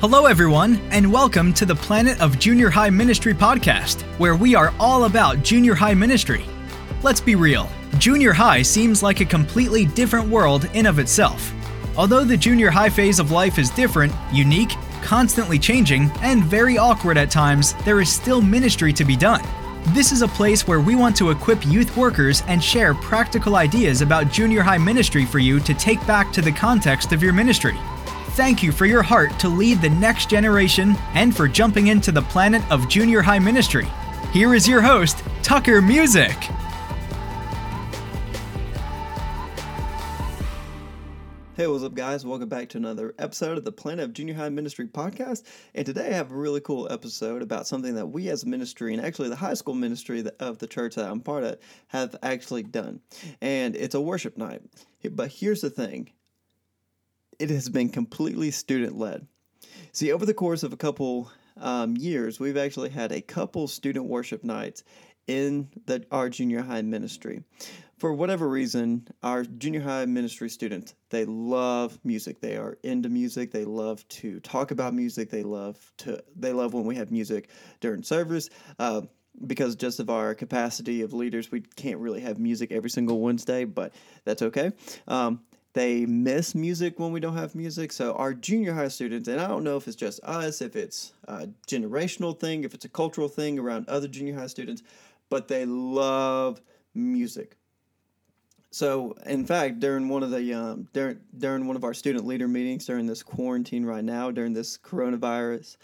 Hello, everyone, and welcome to the Planet of Junior High Ministry podcast, where we are all about junior high ministry. Let's be real, junior high seems like a completely different world in of itself. Although the junior high phase of life is different, unique, constantly changing, and very awkward at times, there is still ministry to be done. This is a place where we want to equip youth workers and share practical ideas about junior high ministry for you to take back to the context of your ministry. Thank you for your heart to lead the next generation and for jumping into the planet of junior high ministry. Here is your host, Tucker Music. Hey, what's up, guys? Welcome back to another episode of the Planet of Junior High Ministry podcast. And today I have a really cool episode about something that we as a ministry, and actually the high school ministry of the church that I'm part of, have actually done. And it's a worship night. But here's the thing it has been completely student led. See, over the course of a couple um, years, we've actually had a couple student worship nights in the, our junior high ministry. For whatever reason, our junior high ministry students, they love music. They are into music. They love to talk about music. They love to they love when we have music during service. Uh, because just of our capacity of leaders, we can't really have music every single Wednesday, but that's okay. Um, they miss music when we don't have music. So our junior high students, and I don't know if it's just us, if it's a generational thing, if it's a cultural thing around other junior high students, but they love music. So, in fact, during one of the um, during during one of our student leader meetings during this quarantine right now, during this coronavirus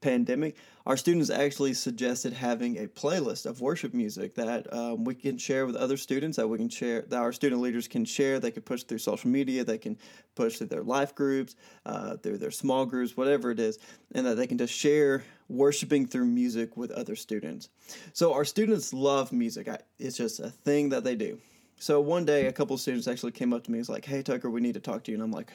pandemic, our students actually suggested having a playlist of worship music that um, we can share with other students, that we can share, that our student leaders can share. They can push through social media, they can push through their life groups, uh, through their small groups, whatever it is, and that they can just share worshiping through music with other students. So our students love music. It's just a thing that they do. So one day, a couple of students actually came up to me. It's like, "Hey Tucker, we need to talk to you." And I'm like,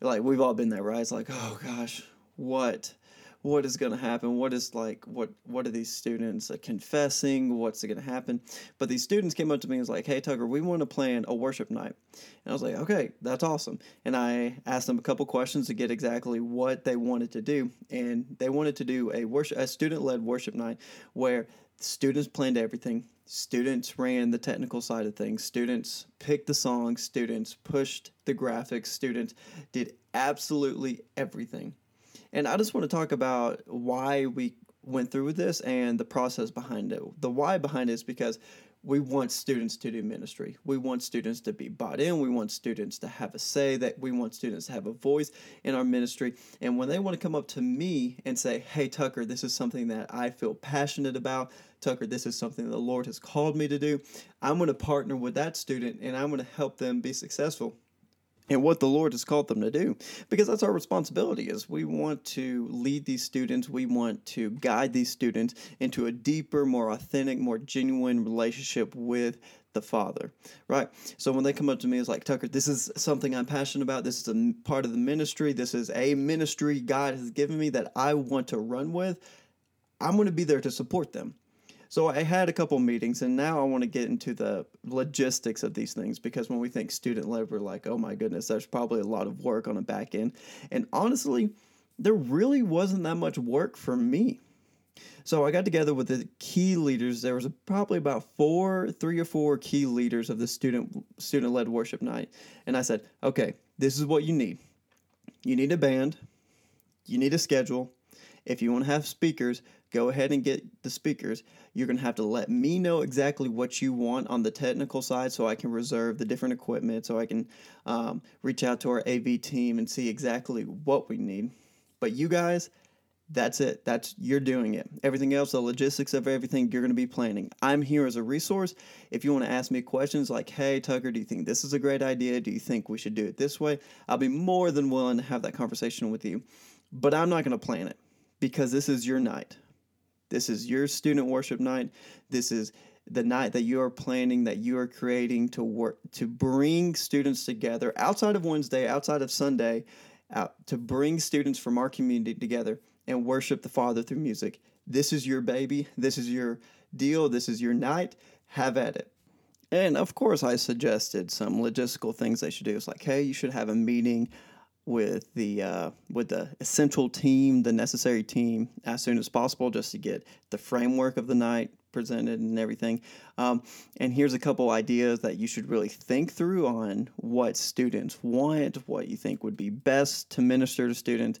"Like we've all been there, right?" It's like, "Oh gosh, what?" What is going to happen what is like what what are these students uh, confessing what's going to happen? But these students came up to me and was like hey tucker we want to plan a worship night. And i was like okay that's awesome. And i asked them a couple questions to get exactly what they wanted to do. And they wanted to do a worship a student-led worship night where students planned everything students ran the technical side of things students picked the songs students pushed the graphics students did absolutely everything and I just want to talk about why we went through with this and the process behind it. The why behind it is because we want students to do ministry. We want students to be bought in. We want students to have a say, that we want students to have a voice in our ministry. And when they want to come up to me and say, Hey, Tucker, this is something that I feel passionate about. Tucker, this is something the Lord has called me to do. I'm going to partner with that student and I'm going to help them be successful and what the Lord has called them to do. Because that's our responsibility is we want to lead these students we want to guide these students into a deeper more authentic more genuine relationship with the father right? So when they come up to me it's like tucker this is something i'm passionate about. This is a part of the ministry. This is a ministry god has given me that i want to run with. I'm going to be there to support them so I had a couple meetings, and now I want to get into the logistics of these things because when we think student led, we're like, oh my goodness, there's probably a lot of work on the back end. And honestly, there really wasn't that much work for me. So I got together with the key leaders. There was probably about four, three or four key leaders of the student student led worship night, and I said, okay, this is what you need. You need a band. You need a schedule. If you want to have speakers, go ahead and get the speakers. You're going to have to let me know exactly what you want on the technical side so I can reserve the different equipment, so I can um, reach out to our AV team and see exactly what we need. But you guys, that's it. That's you're doing it. Everything else, the logistics of everything, you're going to be planning. I'm here as a resource. If you want to ask me questions like, "Hey, Tucker, do you think this is a great idea? Do you think we should do it this way?" I'll be more than willing to have that conversation with you. But I'm not going to plan it because this is your night. This is your student worship night. This is the night that you are planning, that you are creating to work to bring students together outside of Wednesday, outside of Sunday, out to bring students from our community together and worship the Father through music. This is your baby. This is your deal. This is your night. Have at it. And of course, I suggested some logistical things they should do. It's like, hey, you should have a meeting with the uh, with the essential team, the necessary team, as soon as possible, just to get the framework of the night presented and everything. Um, and here's a couple ideas that you should really think through on what students want, what you think would be best to minister to students.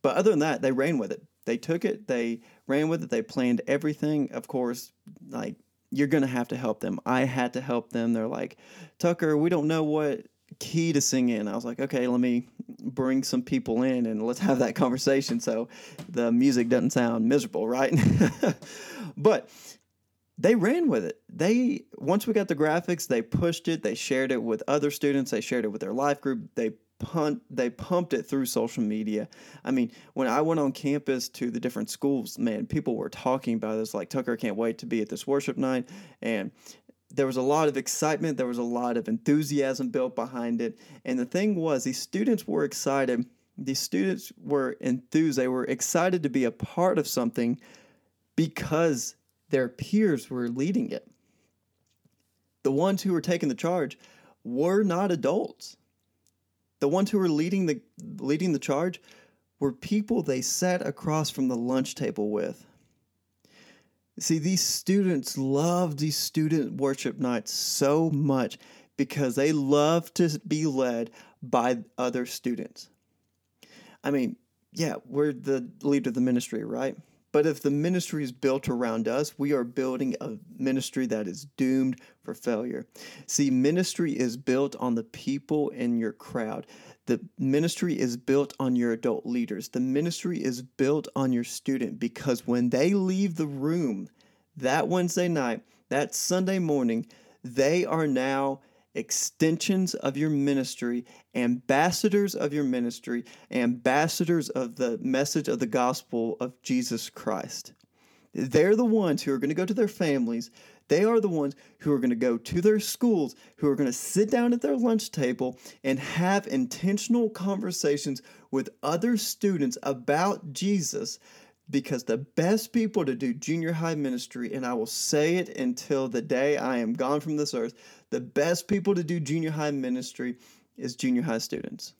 But other than that, they ran with it. They took it, they ran with it, they planned everything. Of course, like you're going to have to help them. I had to help them. They're like, Tucker, we don't know what key to sing in. I was like, okay, let me bring some people in and let's have that conversation so the music doesn't sound miserable, right? but they ran with it. They once we got the graphics, they pushed it, they shared it with other students, they shared it with their life group, they punt they pumped it through social media. I mean, when I went on campus to the different schools, man, people were talking about this like Tucker can't wait to be at this worship night and there was a lot of excitement, there was a lot of enthusiasm built behind it. And the thing was, these students were excited. These students were enthused. They were excited to be a part of something because their peers were leading it. The ones who were taking the charge were not adults. The ones who were leading the leading the charge were people they sat across from the lunch table with. See, these students love these student worship nights so much because they love to be led by other students. I mean, yeah, we're the leader of the ministry, right? But if the ministry is built around us, we are building a ministry that is doomed for failure. See, ministry is built on the people in your crowd. The ministry is built on your adult leaders. The ministry is built on your student because when they leave the room that Wednesday night, that Sunday morning, they are now extensions of your ministry, ambassadors of your ministry, ambassadors of the message of the gospel of Jesus Christ. They're the ones who are going to go to their families. They are the ones who are going to go to their schools, who are going to sit down at their lunch table and have intentional conversations with other students about Jesus because the best people to do junior high ministry, and I will say it until the day I am gone from this earth, the best people to do junior high ministry is junior high students.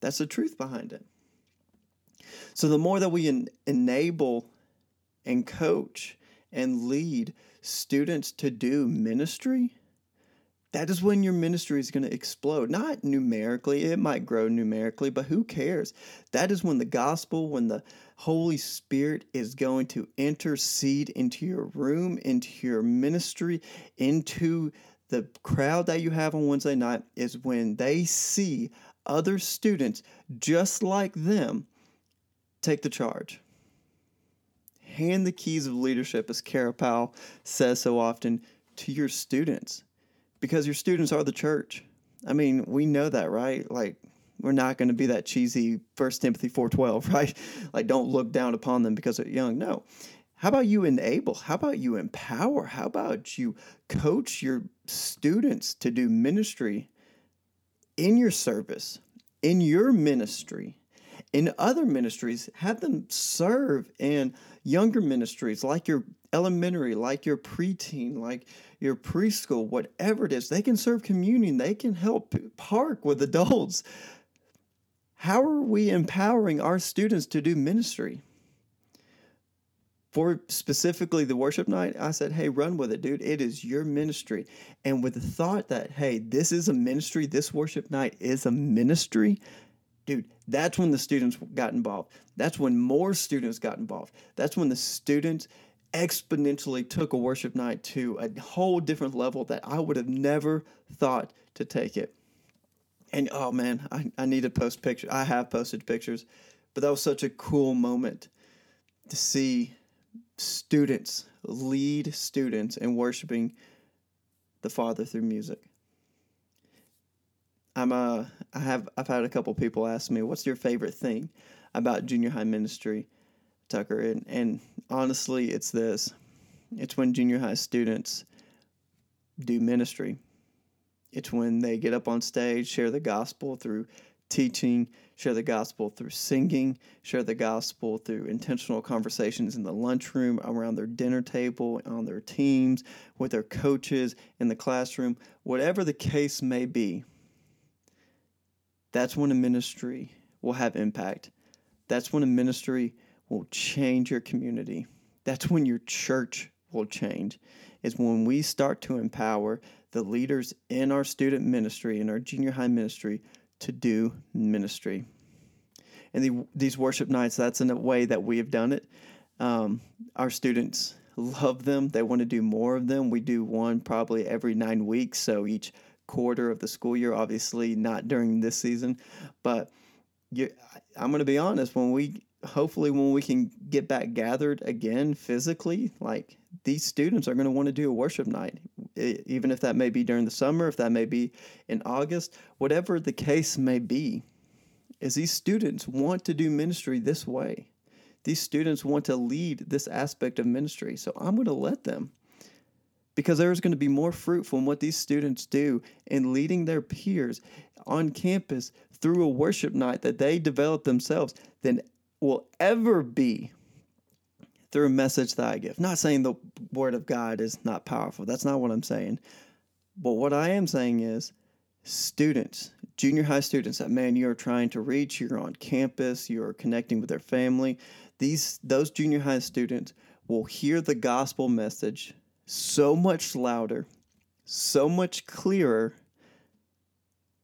That's the truth behind it. So the more that we en- enable and coach and lead students to do ministry, that is when your ministry is going to explode. Not numerically, it might grow numerically, but who cares? That is when the gospel, when the Holy Spirit is going to intercede into your room, into your ministry, into the crowd that you have on Wednesday night, is when they see other students just like them take the charge. Hand the keys of leadership, as Kara Powell says so often, to your students because your students are the church. I mean, we know that, right? Like we're not going to be that cheesy First Timothy 4:12, right? Like don't look down upon them because they're young. No. How about you enable? How about you empower? How about you coach your students to do ministry in your service, in your ministry, in other ministries? Have them serve in younger ministries like your elementary, like your preteen, like your preschool, whatever it is, they can serve communion, they can help park with adults. How are we empowering our students to do ministry? For specifically the worship night, I said, hey, run with it, dude. It is your ministry. And with the thought that, hey, this is a ministry, this worship night is a ministry, dude, that's when the students got involved. That's when more students got involved. That's when the students exponentially took a worship night to a whole different level that I would have never thought to take it. And oh man, I, I need to post pictures. I have posted pictures, but that was such a cool moment to see students lead students in worshiping the Father through music. I'm uh I have I've had a couple people ask me, "What's your favorite thing about junior high ministry?" Tucker, and, and honestly, it's this it's when junior high students do ministry. It's when they get up on stage, share the gospel through teaching, share the gospel through singing, share the gospel through intentional conversations in the lunchroom, around their dinner table, on their teams, with their coaches, in the classroom, whatever the case may be. That's when a ministry will have impact. That's when a ministry will change your community. That's when your church will change. Is when we start to empower the leaders in our student ministry, in our junior high ministry, to do ministry. And the, these worship nights, that's in a way that we have done it. Um, our students love them. They want to do more of them. We do one probably every nine weeks. So each quarter of the school year, obviously not during this season. But I'm going to be honest, when we hopefully when we can get back gathered again physically, like these students are going to want to do a worship night, even if that may be during the summer, if that may be in August, whatever the case may be, is these students want to do ministry this way. These students want to lead this aspect of ministry. So I'm going to let them because there's going to be more fruit from what these students do in leading their peers on campus through a worship night that they develop themselves than will ever be through a message that I give. Not saying the word of God is not powerful. That's not what I'm saying. But what I am saying is students, junior high students that man you're trying to reach, you're on campus, you're connecting with their family. These those junior high students will hear the gospel message so much louder, so much clearer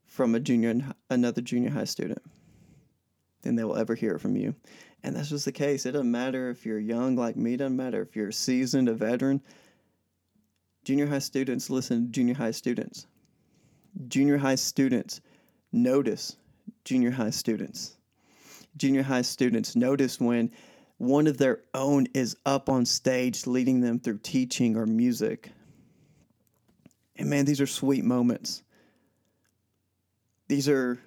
from a junior another junior high student than they will ever hear from you. And that's just the case. It doesn't matter if you're young like me, it doesn't matter if you're seasoned, a veteran. Junior high students listen to junior high students. Junior high students notice junior high students. Junior high students notice when one of their own is up on stage leading them through teaching or music. And man, these are sweet moments. These are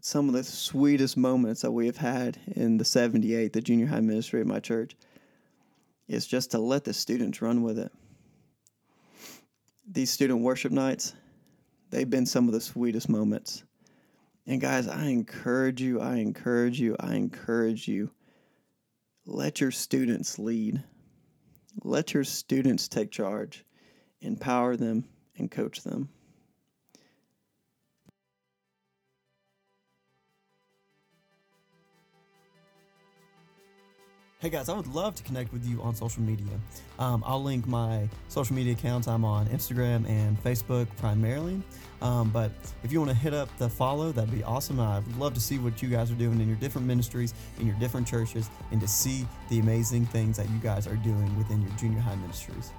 some of the sweetest moments that we have had in the 78, the junior high ministry at my church, is just to let the students run with it. These student worship nights, they've been some of the sweetest moments. And guys, I encourage you, I encourage you, I encourage you. Let your students lead. Let your students take charge. Empower them and coach them. Hey guys, I would love to connect with you on social media. Um, I'll link my social media accounts. I'm on Instagram and Facebook primarily. Um, but if you want to hit up the follow, that'd be awesome. I'd love to see what you guys are doing in your different ministries, in your different churches, and to see the amazing things that you guys are doing within your junior high ministries.